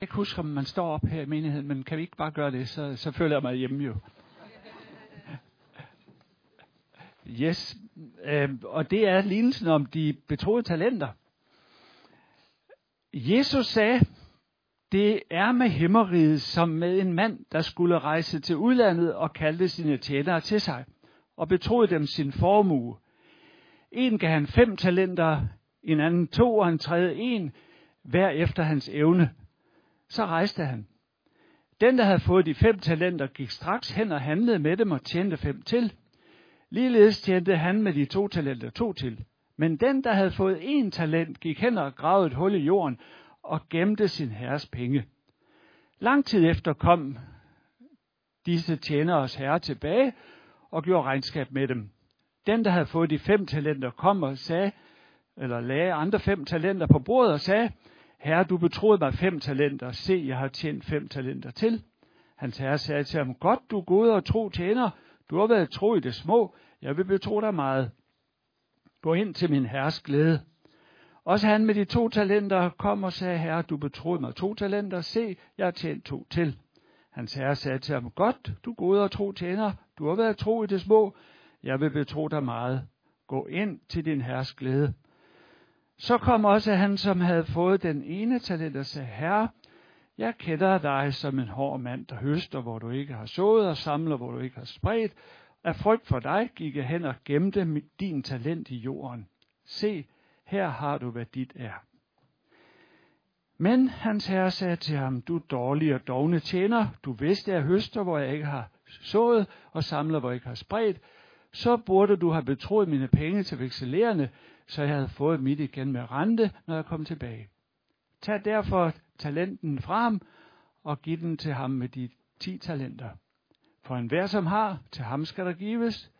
Jeg kan ikke huske, om man står op her i menigheden, men kan vi ikke bare gøre det, så, så føler jeg mig hjemme jo. Yes, øh, og det er lignelsen om de betroede talenter. Jesus sagde, det er med himmeriget som med en mand, der skulle rejse til udlandet og kaldte sine tjenere til sig, og betroede dem sin formue. En gav han fem talenter, en anden to og en tredje en, hver efter hans evne. Så rejste han. Den, der havde fået de fem talenter, gik straks hen og handlede med dem og tjente fem til. Ligeledes tjente han med de to talenter to til. Men den, der havde fået en talent, gik hen og gravede et hul i jorden og gemte sin herres penge. Lang tid efter kom disse tjeneres herre tilbage og gjorde regnskab med dem. Den, der havde fået de fem talenter, kom og sagde, eller lagde andre fem talenter på bordet og sagde, Herre, du betroede mig fem talenter. Se, jeg har tjent fem talenter til. Hans herre sagde til ham, godt du gode og tro tjener. Du har været tro i det små. Jeg vil betro dig meget. Gå ind til min herres glæde. Også han med de to talenter kom og sagde, herre, du betroede mig to talenter. Se, jeg har tjent to til. Hans herre sagde til ham, godt, du gode og tro tjener. Du har været tro i det små. Jeg vil betro dig meget. Gå ind til din herres glæde. Så kom også han, som havde fået den ene talent og sagde, Herre, jeg kender dig som en hård mand, der høster, hvor du ikke har sået, og samler, hvor du ikke har spredt. Af frygt for dig gik jeg hen og gemte din talent i jorden. Se, her har du, hvad dit er. Men hans herre sagde til ham, du dårlige og dogne tjener, du vidste, at jeg høster, hvor jeg ikke har sået, og samler, hvor jeg ikke har spredt. Så burde du have betroet mine penge til vekselerende, så jeg havde fået mit igen med rente, når jeg kom tilbage. Tag derfor talenten fra ham og giv den til ham med de ti talenter. For enhver som har, til ham skal der gives,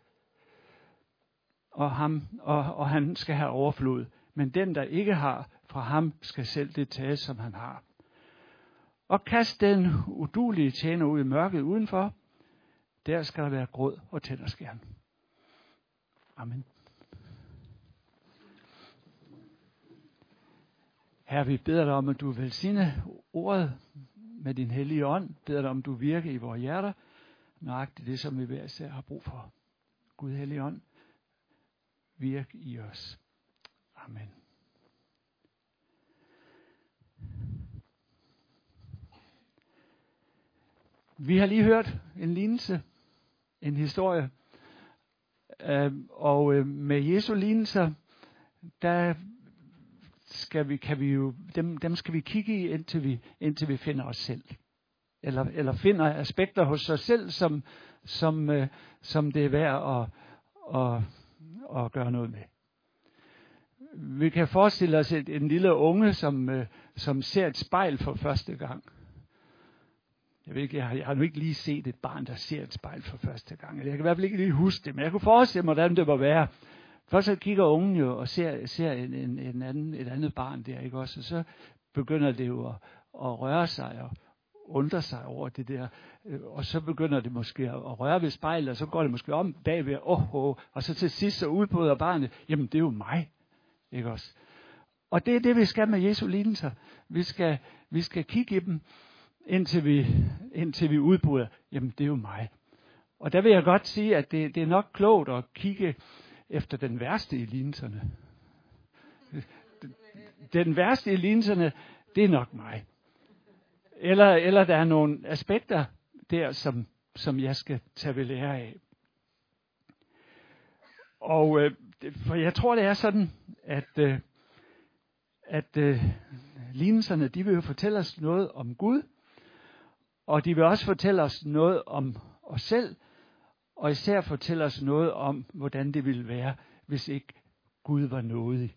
og, ham, og, og han skal have overflod. Men den, der ikke har, fra ham skal selv det tages, som han har. Og kast den udulige tjener ud i mørket udenfor. Der skal der være gråd og tænderskærn. Amen. Herre, vi beder dig om, at du velsigne ordet med din hellige ånd. Beder dig om, at du virker i vores hjerter. Nøjagtigt det, som vi hver især har brug for. Gud hellige ånd, virk i os. Amen. Vi har lige hørt en lignelse, en historie, øh, og øh, med Jesu lignelser, der skal vi, kan vi jo, dem, dem skal vi kigge i, indtil vi, indtil vi finder os selv. Eller, eller finder aspekter hos os selv, som, som, øh, som det er værd at, at, at gøre noget med. Vi kan forestille os et, en lille unge, som, øh, som ser et spejl for første gang. Jeg, ved ikke, jeg, har, jeg har nu ikke lige set et barn, der ser et spejl for første gang. Jeg kan i hvert fald ikke lige huske det, men jeg kunne forestille mig, hvordan det må være. Først så kigger ungen jo og ser, ser en, en, en anden, et andet barn der, ikke også? Og så begynder det jo at, at røre sig og undre sig over det der. Øh, og så begynder det måske at røre ved spejlet, og så går det måske om bagved, åh, oh, oh, og så til sidst så udbryder barnet, jamen det er jo mig, ikke også? Og det er det, vi skal med Jesu lignelser. Vi skal, vi skal kigge i dem, indtil vi, indtil vi udbryder, jamen det er jo mig. Og der vil jeg godt sige, at det, det er nok klogt at kigge efter den værste i linserne. Den værste i linserne, det er nok mig. Eller, eller der er nogle aspekter der, som, som jeg skal tage ved lære af. Og øh, for jeg tror, det er sådan, at, øh, at øh, lignelserne, de vil jo fortælle os noget om Gud, og de vil også fortælle os noget om os selv, og især fortælle os noget om, hvordan det ville være, hvis ikke Gud var nådig.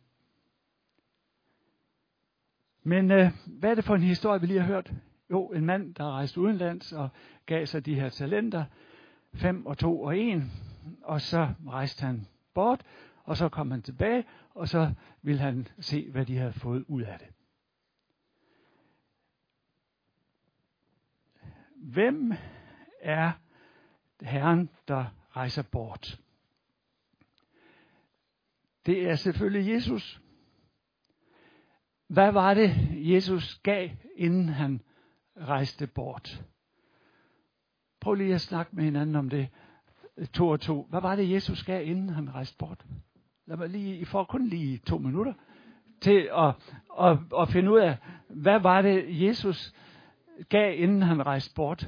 Men øh, hvad er det for en historie, vi lige har hørt? Jo, en mand, der rejste udenlands og gav sig de her talenter, fem og to og en, og så rejste han bort, og så kom han tilbage, og så ville han se, hvad de havde fået ud af det. Hvem er Herren, der rejser bort. Det er selvfølgelig Jesus. Hvad var det, Jesus gav, inden han rejste bort. Prøv lige at snakke med hinanden om det. To og to. Hvad var det, Jesus gav, inden han rejste bort? Lad mig lige, I får kun lige to minutter til at, at, at finde ud af, hvad var det, Jesus gav, inden han rejste bort.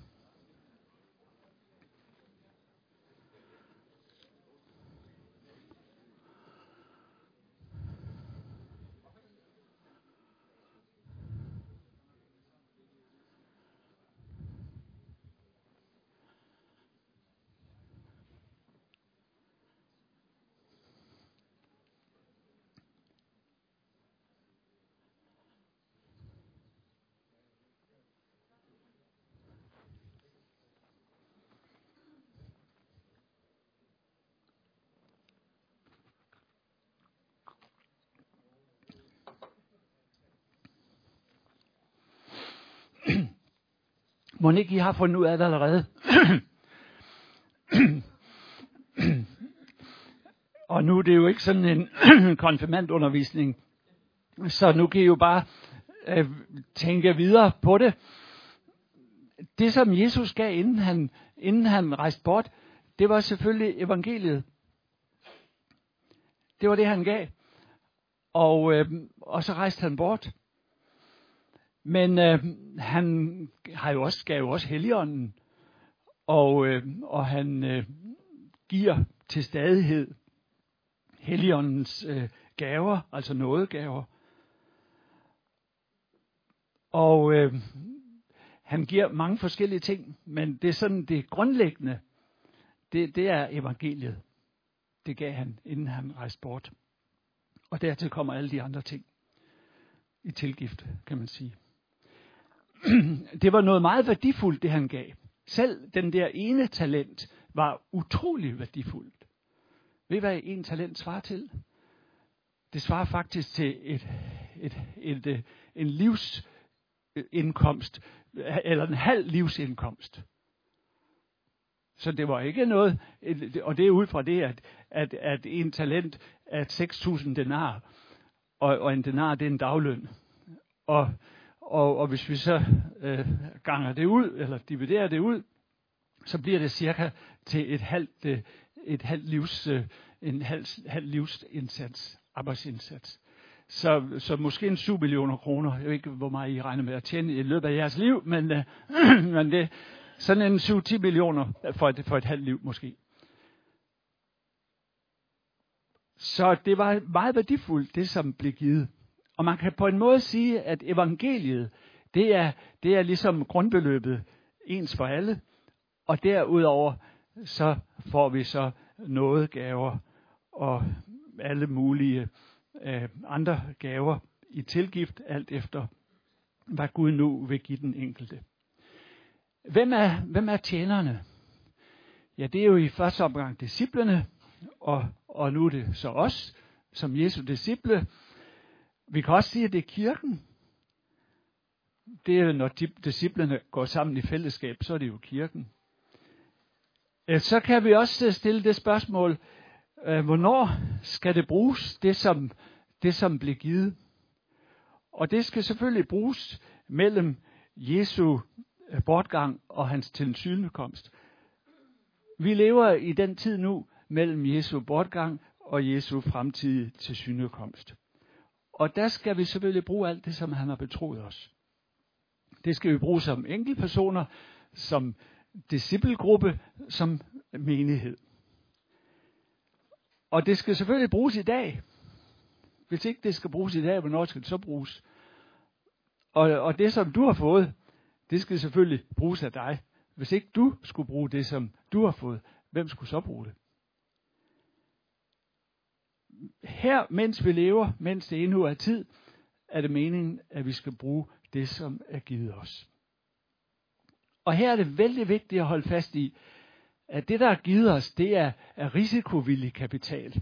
Må ikke I har fundet ud af det allerede? og nu er det jo ikke sådan en konfirmandundervisning, så nu kan I jo bare øh, tænke videre på det. Det som Jesus gav, inden han, inden han rejste bort, det var selvfølgelig evangeliet. Det var det, han gav. Og, øh, og så rejste han bort. Men øh, han har jo også, gav jo også heligånden, og, øh, og han øh, giver til stadighed heligåndens øh, gaver, altså nådegaver. Og øh, han giver mange forskellige ting, men det er sådan det grundlæggende, det, det er evangeliet. Det gav han, inden han rejste bort. Og dertil kommer alle de andre ting i tilgift, kan man sige. det var noget meget værdifuldt, det han gav. Selv den der ene talent var utrolig værdifuldt. Ved I, hvad en talent svarer til? Det svarer faktisk til et, et, et, et, en livsindkomst, øh, eller en halv livsindkomst. Så det var ikke noget, og det er ud fra det, at, at, at en talent er 6.000 denar, og, og en denar det er en dagløn. Og og, og hvis vi så øh, ganger det ud, eller dividerer det ud, så bliver det cirka til et halvt, øh, et halvt livs, øh, en halv, halv livsindsats, arbejdsindsats. Så, så måske en 7 millioner kroner. Jeg ved ikke, hvor meget I regner med at tjene i løbet af jeres liv, men, øh, men det sådan en 7-10 millioner for et, for et halvt liv måske. Så det var meget værdifuldt, det som blev givet. Og man kan på en måde sige, at evangeliet, det er, det er ligesom grundbeløbet ens for alle. Og derudover, så får vi så noget gaver og alle mulige øh, andre gaver i tilgift, alt efter hvad Gud nu vil give den enkelte. Hvem er, hvem er tjenerne? Ja, det er jo i første omgang disciplene, og, og nu er det så os, som Jesu disciple, vi kan også sige, at det er kirken. Det er, når disciplene går sammen i fællesskab, så er det jo kirken. Så kan vi også stille det spørgsmål, øh, hvornår skal det bruges, det som, det som blev givet? Og det skal selvfølgelig bruges mellem Jesu øh, bortgang og hans tilsynekomst. Vi lever i den tid nu mellem Jesu bortgang og Jesu fremtidige tilsynekomst. Og der skal vi selvfølgelig bruge alt det, som han har betroet os. Det skal vi bruge som enkeltpersoner, som disciplegruppe, som menighed. Og det skal selvfølgelig bruges i dag. Hvis ikke det skal bruges i dag, hvornår skal det så bruges? Og, og det, som du har fået, det skal selvfølgelig bruges af dig. Hvis ikke du skulle bruge det, som du har fået, hvem skulle så bruge det? Her, mens vi lever, mens det endnu er tid, er det meningen, at vi skal bruge det, som er givet os. Og her er det vældig vigtigt at holde fast i, at det, der er givet os, det er, er risikovillig kapital.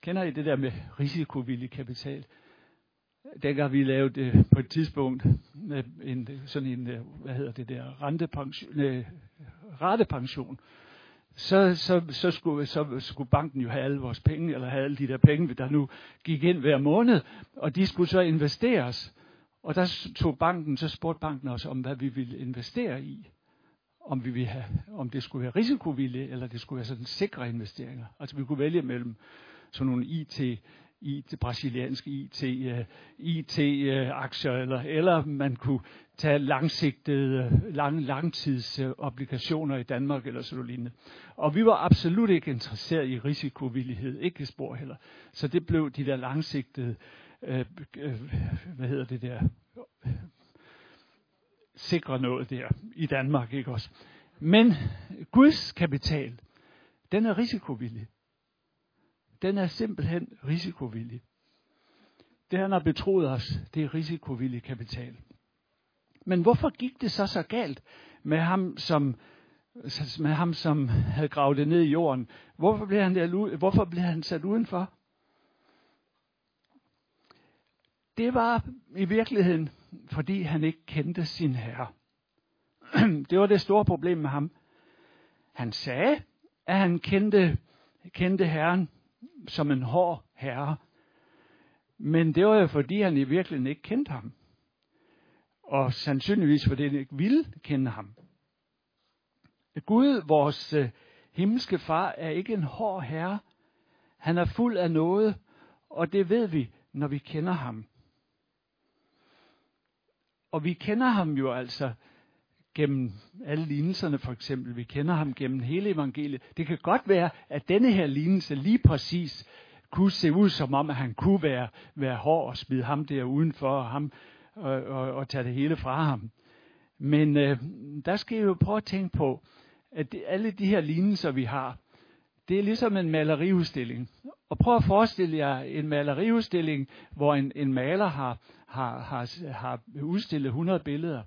Kender I det der med risikovillig kapital? Dengang vi lavede det på et tidspunkt med en, sådan en, hvad hedder det der, rentepension, øh, ratepension, så, så, så, skulle, så skulle banken jo have alle vores penge, eller have alle de der penge, der nu gik ind hver måned, og de skulle så investeres. Og der tog banken, så spurgte banken os om, hvad vi ville investere i. Om, vi ville have, om det skulle være risikovillige, eller det skulle være sådan sikre investeringer. Altså vi kunne vælge mellem sådan nogle IT, IT brasilianske IT, øh, IT-aktier, øh, eller, eller man kunne tage langsigtede, øh, lang, langtidsobligationer i Danmark, eller sådan noget lignende. Og vi var absolut ikke interesseret i risikovillighed, ikke spor heller. Så det blev de der langsigtede øh, øh, hvad hedder det der, sikre noget der i Danmark, ikke også? Men Guds kapital, den er risikovillig. Den er simpelthen risikovillig. Det han har betroet os, det er risikovillig kapital. Men hvorfor gik det så så galt med ham, som, med ham, som havde gravet det ned i jorden? Hvorfor blev han, der, hvorfor blev han sat udenfor? det var i virkeligheden, fordi han ikke kendte sin herre. Det var det store problem med ham. Han sagde, at han kendte, kendte Herren som en hård herre. Men det var jo fordi, han i virkeligheden ikke kendte ham. Og sandsynligvis fordi han ikke ville kende ham. Gud, vores øh, himmelske far, er ikke en hård herre. Han er fuld af noget, og det ved vi, når vi kender ham. Og vi kender ham jo altså gennem alle lignelserne for eksempel. Vi kender ham gennem hele evangeliet. Det kan godt være, at denne her lignelse lige præcis kunne se ud som om, at han kunne være, være hård og smide ham der udenfor og, ham, og, og, og tage det hele fra ham. Men øh, der skal I jo prøve at tænke på, at det, alle de her lignelser, vi har, det er ligesom en maleriudstilling. Og prøv at forestille jer en maleriudstilling, hvor en, en maler har, har, har, har udstillet 100 billeder.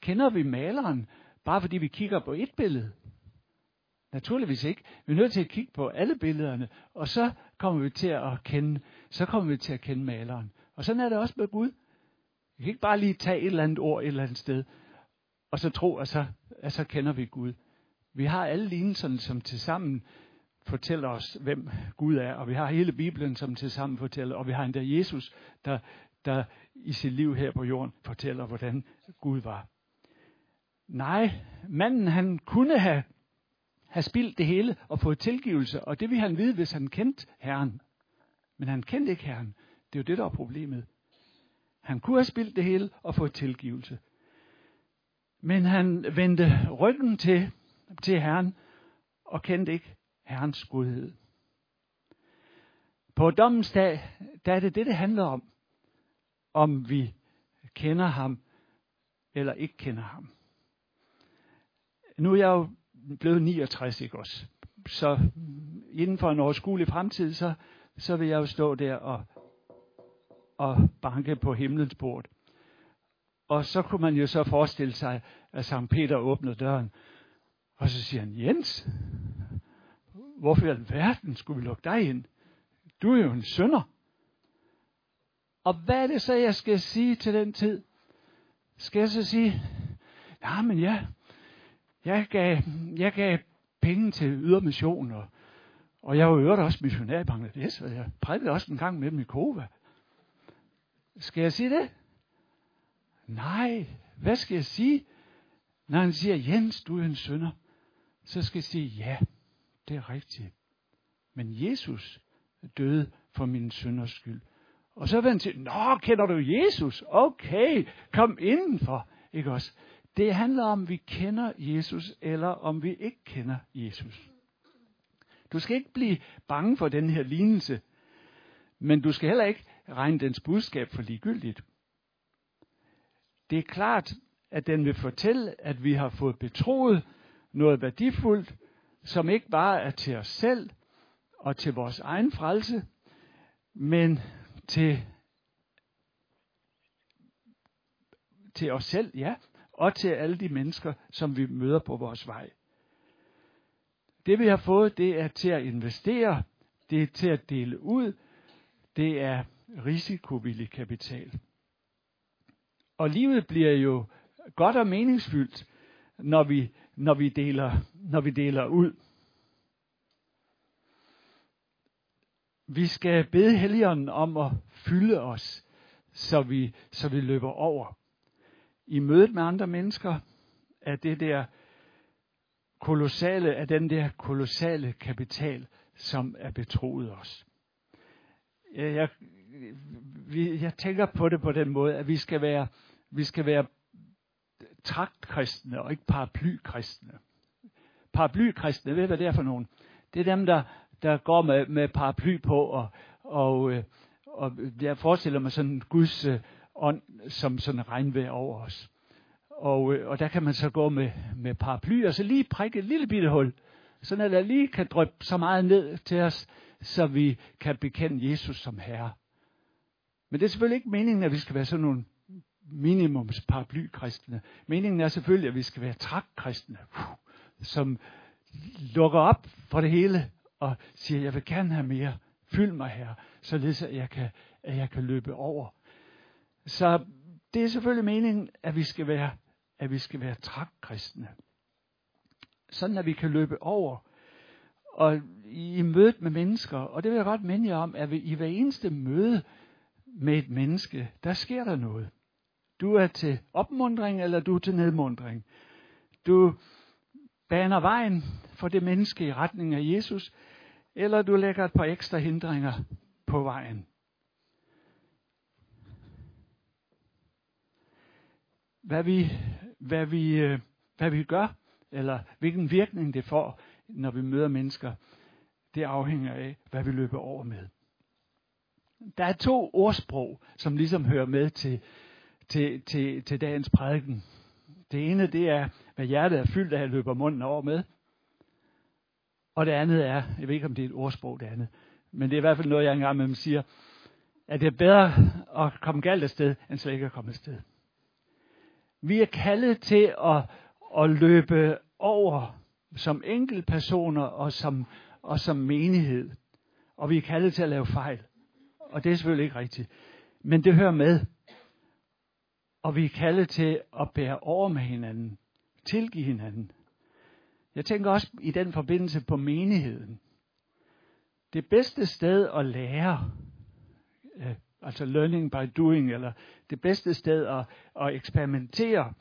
Kender vi maleren, bare fordi vi kigger på et billede? Naturligvis ikke. Vi er nødt til at kigge på alle billederne, og så kommer vi til at kende, så kommer vi til at kende maleren. Og sådan er det også med Gud. Vi kan ikke bare lige tage et eller andet ord et eller andet sted, og så tro, at så, at så kender vi Gud. Vi har alle lignelserne, som til sammen fortæller os, hvem Gud er, og vi har hele Bibelen, som til sammen fortæller, og vi har endda Jesus, der, der i sit liv her på jorden fortæller, hvordan Gud var. Nej, manden han kunne have, have spildt det hele og fået tilgivelse, og det ville han vide, hvis han kendte Herren. Men han kendte ikke Herren. Det er jo det, der er problemet. Han kunne have spildt det hele og fået tilgivelse. Men han vendte ryggen til, til Herren og kendte ikke Herrens godhed. På dommens dag, der er det det, det handler om. Om vi kender ham eller ikke kender ham. Nu er jeg jo blevet 69, ikke også? Så inden for en overskuelig fremtid, så, så vil jeg jo stå der og, og banke på himlens port. Og så kunne man jo så forestille sig, at Sankt Peter åbner døren, og så siger han, Jens, hvorfor i alverden skulle vi lukke dig ind? Du er jo en sønder. Og hvad er det så, jeg skal sige til den tid? Skal jeg så sige, ja, men ja, jeg gav, jeg gav penge til ydermission, og, og jeg var øvrigt også missionær i Bangladesh, og jeg prædikede også en gang med dem i Kova. Skal jeg sige det? Nej, hvad skal jeg sige? Når han siger, Jens, du er en sønder, så skal jeg sige, ja, det er rigtigt. Men Jesus døde for min synders skyld. Og så vil han sige, Nå, kender du Jesus? Okay, kom indenfor. Ikke også? Det handler om, om vi kender Jesus, eller om vi ikke kender Jesus. Du skal ikke blive bange for den her lignelse, men du skal heller ikke regne dens budskab for ligegyldigt. Det er klart, at den vil fortælle, at vi har fået betroet noget værdifuldt, som ikke bare er til os selv og til vores egen frelse, men til, til os selv, ja, og til alle de mennesker, som vi møder på vores vej. Det vi har fået, det er til at investere, det er til at dele ud, det er risikovillig kapital. Og livet bliver jo godt og meningsfyldt, når vi, når vi, deler, når vi deler ud. Vi skal bede Helligånden om at fylde os, så vi, så vi løber over. I mødet med andre mennesker af det der kolossale, af den der kolossale kapital, som er betroet os. Jeg, jeg, jeg tænker på det på den måde, at vi skal være, vi skal være traktkristne og ikke paraplykristne. Paraplykristne, ved hvad det er for nogen? Det er dem, der, der går med, med paraply på, og, og, øh, og jeg forestiller mig sådan Guds øh, ånd som sådan regnvejr over os. Og, øh, og der kan man så gå med, med paraply, og så lige prikke et lille bitte hul, sådan at der lige kan drøbe så meget ned til os, så vi kan bekende Jesus som Herre. Men det er selvfølgelig ikke meningen, at vi skal være sådan nogle minimums paraplykristne. Meningen er selvfølgelig, at vi skal være trakkristne, som lukker op for det hele og siger, jeg vil gerne have mere. Fyld mig her, således at jeg kan, at jeg kan løbe over. Så det er selvfølgelig meningen, at vi skal være, at vi skal være trakkristne. Sådan at vi kan løbe over. Og i mødet med mennesker, og det vil jeg godt minde jer om, at i hver eneste møde med et menneske, der sker der noget. Du er til opmundring, eller du er til nedmundring. Du baner vejen for det menneske i retning af Jesus, eller du lægger et par ekstra hindringer på vejen. Hvad vi, hvad vi, øh, hvad vi gør, eller hvilken virkning det får, når vi møder mennesker, det afhænger af, hvad vi løber over med. Der er to ordsprog, som ligesom hører med til, til, til, til dagens prædiken. Det ene, det er, hvad hjertet er fyldt af, løber munden over med. Og det andet er, jeg ved ikke om det er et ordsprog det andet, men det er i hvert fald noget, jeg engang med dem siger, at det er bedre at komme galt af sted, end slet ikke at komme af sted. Vi er kaldet til at, at løbe over som enkeltpersoner og som, og som menighed. Og vi er kaldet til at lave fejl. Og det er selvfølgelig ikke rigtigt. Men det hører med. Og vi er kaldet til at bære over med hinanden. Tilgive hinanden. Jeg tænker også i den forbindelse på menigheden. Det bedste sted at lære, øh, altså learning by doing, eller det bedste sted at, at eksperimentere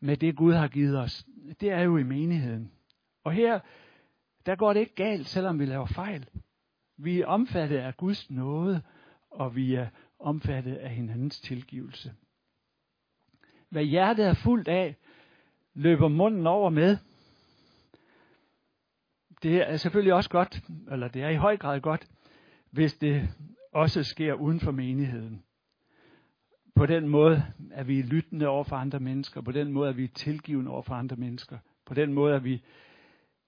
med det Gud har givet os, det er jo i menigheden. Og her, der går det ikke galt, selvom vi laver fejl. Vi er omfattet af Guds nåde, og vi er omfattet af hinandens tilgivelse. Hvad hjertet er fuldt af, løber munden over med. Det er selvfølgelig også godt, eller det er i høj grad godt, hvis det også sker uden for menigheden. På den måde er vi lyttende over for andre mennesker. På den måde er vi tilgivende over for andre mennesker. På den måde er vi,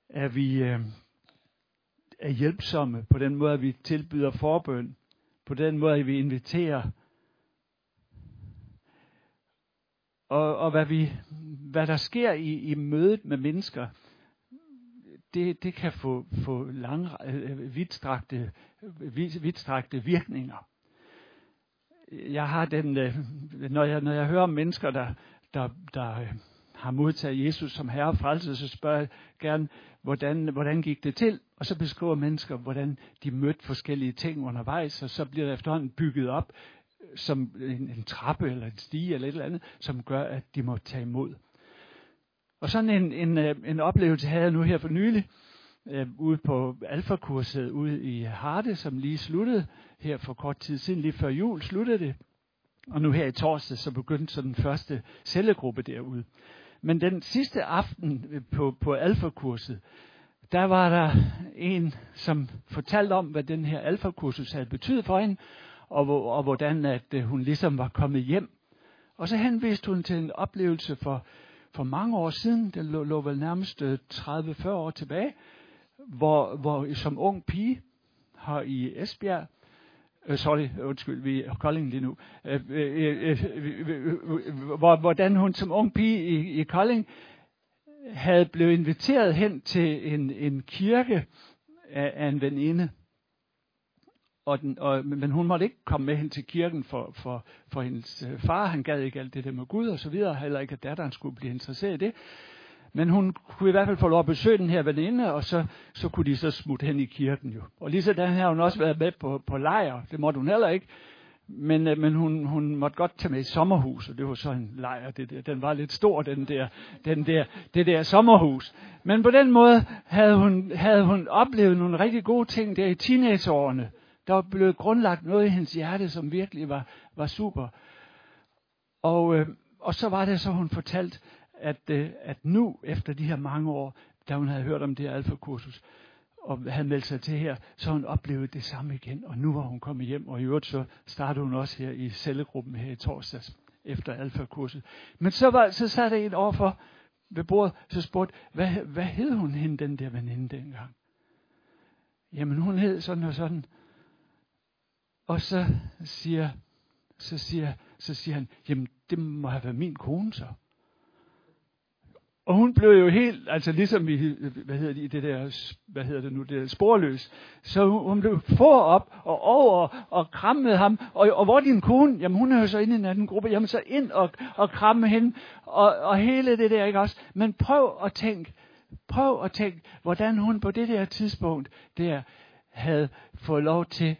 er vi øh, er hjælpsomme. På den måde er vi tilbyder forbøn. På den måde er vi inviterer. Og, og hvad, vi, hvad der sker i, i mødet med mennesker, det, det kan få, få lang, øh, øh vidtstrakte, øh, vidtstrakte virkninger jeg har den, øh, når jeg, når jeg hører om mennesker, der, der, der øh, har modtaget Jesus som herre og frelse, så spørger jeg gerne, hvordan, hvordan gik det til? Og så beskriver mennesker, hvordan de mødte forskellige ting undervejs, og så bliver der efterhånden bygget op øh, som en, en trappe eller en stige eller et eller andet, som gør, at de må tage imod. Og sådan en, en, øh, en oplevelse havde jeg nu her for nylig, øh, ude på alfakurset ude i Harde, som lige sluttede her for kort tid siden, lige før jul sluttede det. Og nu her i torsdag, så begyndte så den første cellegruppe derude. Men den sidste aften øh, på, på alfakurset, der var der en, som fortalte om, hvad den her alfakursus havde betydet for hende, og, hvor, og hvordan at øh, hun ligesom var kommet hjem. Og så henviste hun til en oplevelse for, for mange år siden, det lå, lå vel nærmest øh, 30-40 år tilbage, hvor, hvor som ung pige har i Esbjerg, øh, sorry, undskyld, vi er Kolding lige nu. øh, øh, øh, øh hvor, hvordan hun som ung pige i, i Kolding havde blevet inviteret hen til en, en kirke af, af en veninde. Og den, og, men hun måtte ikke komme med hen til kirken for, for, for hendes øh, far. Han gad ikke alt det der med Gud og så videre. Heller ikke, at datteren skulle blive interesseret i det. Men hun kunne i hvert fald få lov at besøge den her veninde, og så, så kunne de så smutte hen i kirken jo. Og lige sådan har hun også været med på, på lejr. Det måtte hun heller ikke. Men, øh, men hun, hun måtte godt tage med i sommerhus, og det var så en lejr, det der. Den var lidt stor, den der, den der, det der sommerhus. Men på den måde havde hun, havde hun oplevet nogle rigtig gode ting der i teenageårene. Der var blevet grundlagt noget i hendes hjerte, som virkelig var, var super. Og, øh, og så var det så, hun fortalte, at, øh, at nu, efter de her mange år, da hun havde hørt om det her alfakursus, og havde meldt sig til her, så hun oplevet det samme igen, og nu var hun kommet hjem, og i øvrigt så startede hun også her i cellegruppen her i torsdags, efter alfakurset. Men så, var, så sad der en overfor ved bordet, så spurgte, hvad, hvad hed hun hende, den der veninde dengang? Jamen hun hed sådan og sådan. Og så siger, så siger, så siger han, jamen det må have været min kone så. Og hun blev jo helt, altså ligesom i, hvad hedder det, det der, hvad hedder det nu, det der sporløs. Så hun, blev for op og over og krammede ham. Og, og hvor er din kone? Jamen hun er jo så inde i en anden gruppe. Jamen så ind og, og kramme hende. Og, og hele det der, ikke også? Men prøv at tænke, prøv at tænke, hvordan hun på det der tidspunkt der havde fået lov til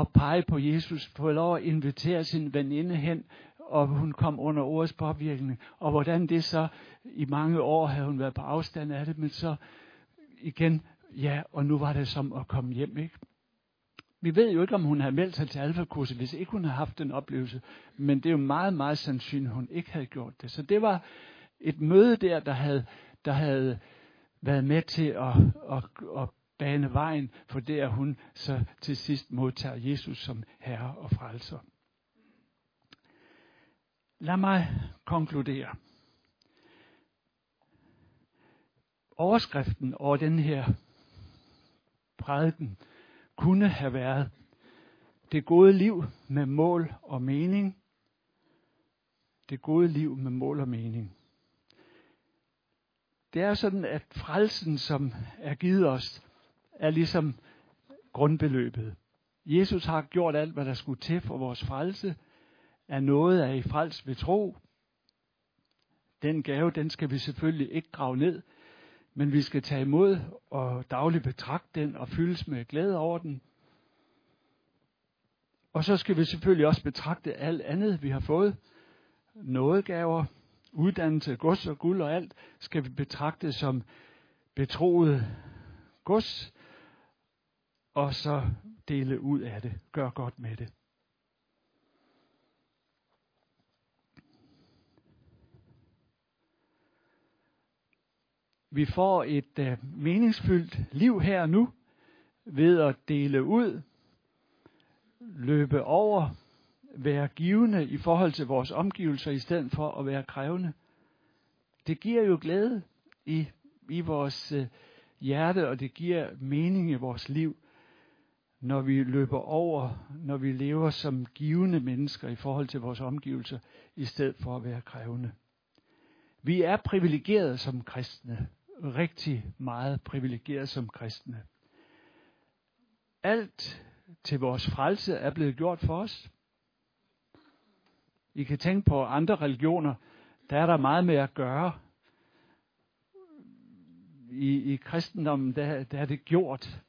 at pege på Jesus, få lov at invitere sin veninde hen, og hun kom under ordets påvirkning, og hvordan det så i mange år havde hun været på afstand af det, men så igen, ja, og nu var det som at komme hjem, ikke? Vi ved jo ikke, om hun havde meldt sig til alfakurset, hvis ikke hun havde haft den oplevelse, men det er jo meget, meget sandsynligt, at hun ikke havde gjort det. Så det var et møde der, der havde, der havde været med til at, at, at bane vejen for det, at hun så til sidst modtager Jesus som herre og frelser. Lad mig konkludere. Overskriften over den her prædiken kunne have været det gode liv med mål og mening. Det gode liv med mål og mening. Det er sådan, at frelsen, som er givet os, er ligesom grundbeløbet. Jesus har gjort alt, hvad der skulle til for vores frelse – er noget af i frels ved tro. Den gave, den skal vi selvfølgelig ikke grave ned, men vi skal tage imod og dagligt betragte den og fyldes med glæde over den. Og så skal vi selvfølgelig også betragte alt andet, vi har fået. Nådegaver, uddannelse, gods og guld og alt, skal vi betragte som betroet gods, og så dele ud af det. Gør godt med det. Vi får et øh, meningsfyldt liv her og nu ved at dele ud, løbe over, være givende i forhold til vores omgivelser, i stedet for at være krævende. Det giver jo glæde i, i vores øh, hjerte, og det giver mening i vores liv, når vi løber over, når vi lever som givende mennesker i forhold til vores omgivelser, i stedet for at være krævende. Vi er privilegerede som kristne rigtig meget privilegeret som kristne. Alt til vores frelse er blevet gjort for os. I kan tænke på andre religioner, der er der meget med at gøre. I, i kristendommen, der, der er det gjort.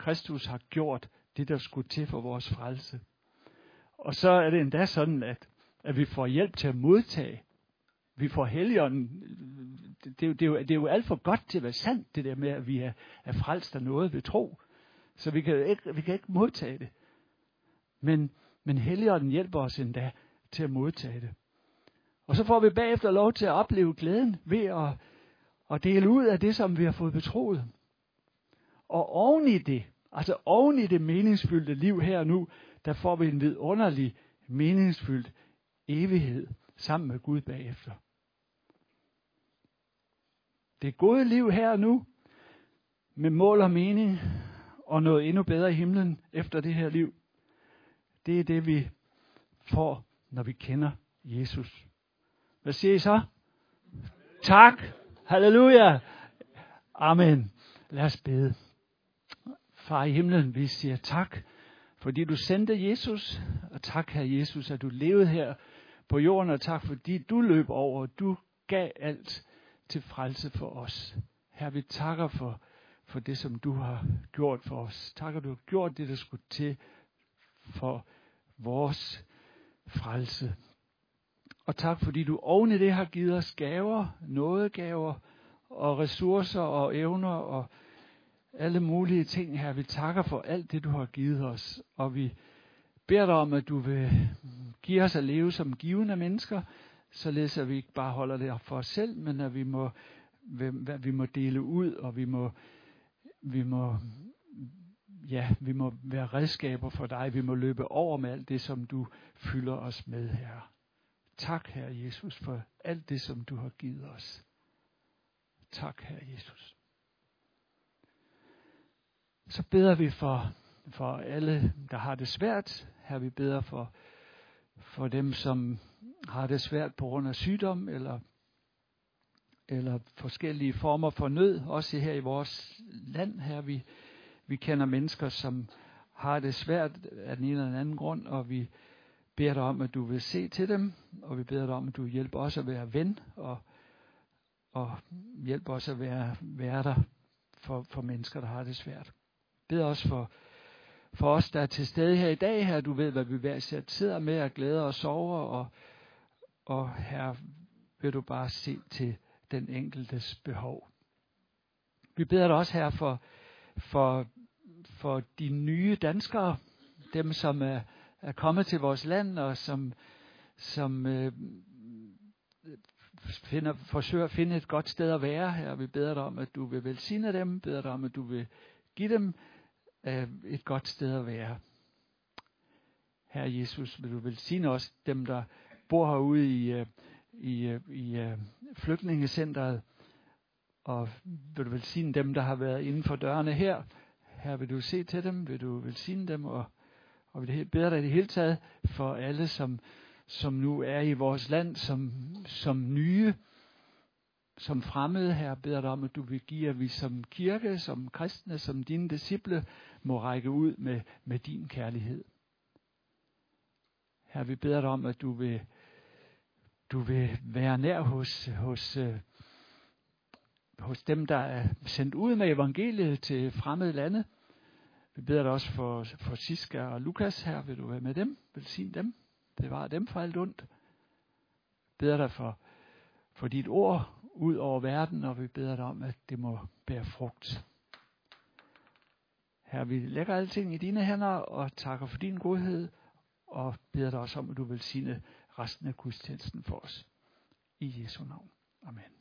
Kristus har gjort det, der skulle til for vores frelse. Og så er det endda sådan, at, at vi får hjælp til at modtage vi får helligånden. Det, det, det, er jo, det er jo alt for godt til at være sandt, det der med, at vi er, er frelst af noget ved tro. Så vi kan ikke, vi kan ikke modtage det. Men, men helligånden hjælper os endda til at modtage det. Og så får vi bagefter lov til at opleve glæden ved at, at dele ud af det, som vi har fået betroet. Og oven i det, altså oven i det meningsfyldte liv her og nu, der får vi en vidunderlig, meningsfyldt evighed sammen med Gud bagefter. Det gode liv her og nu, med mål og mening, og noget endnu bedre i himlen efter det her liv, det er det, vi får, når vi kender Jesus. Hvad siger I så? Tak. Halleluja. Amen. Lad os bede. Far i himlen, vi siger tak, fordi du sendte Jesus, og tak, her Jesus, at du levede her på jorden, og tak, fordi du løb over, du gav alt til frelse for os. Her vi takker for, for det, som du har gjort for os. Takker du har gjort det, der skulle til for vores frelse. Og tak, fordi du oven i det har givet os gaver, nådegaver og ressourcer og evner og alle mulige ting her. Vi takker for alt det, du har givet os. Og vi beder dig om, at du vil give os at leve som givende mennesker, således at vi ikke bare holder det for os selv, men at vi må, vi må dele ud, og vi må, vi må, ja, vi må være redskaber for dig. Vi må løbe over med alt det, som du fylder os med her. Tak, Herre Jesus, for alt det, som du har givet os. Tak, Herre Jesus. Så beder vi for, for alle, der har det svært. Her vi beder for, for dem, som har det svært på grund af sygdom eller, eller forskellige former for nød. Også her i vores land her, vi, vi kender mennesker, som har det svært af den ene eller den anden grund, og vi beder dig om, at du vil se til dem, og vi beder dig om, at du hjælper os at være ven, og, og hjælper os at være værter for, for mennesker, der har det svært. Bed også for, for os, der er til stede her i dag, her du ved, hvad vi hver sidder med og glæder og over. og, og her vil du bare se til den enkeltes behov. Vi beder dig også her for, for, for de nye danskere, dem som er, er kommet til vores land, og som, som øh, finder, forsøger at finde et godt sted at være her. Vi beder dig om, at du vil velsigne dem, beder dig om, at du vil give dem øh, et godt sted at være. Herre Jesus, vil du velsigne os, dem der bor herude i, øh, i, øh, i øh, flygtningecentret, og vil du velsigne dem, der har været inden for dørene her. Her vil du se til dem, vil du velsigne dem, og, og vil bede dig i det hele taget for alle, som, som nu er i vores land som, som nye, som fremmede her, beder dig om, at du vil give, at vi som kirke, som kristne, som dine disciple, må række ud med, med din kærlighed. Her vi beder dig om, at du vil, du vil være nær hos, hos, hos dem, der er sendt ud med evangeliet til fremmede lande. Vi beder dig også for, for Siska og Lukas her. Vil du være med dem? Velsign dem. Bevar dem for alt ondt. Beder dig for, for dit ord ud over verden, og vi beder dig om, at det må bære frugt. Her vi lægger alting i dine hænder og takker for din godhed, og beder dig også om, at du vil sine resten af gudstjenesten for os. I Jesu navn. Amen.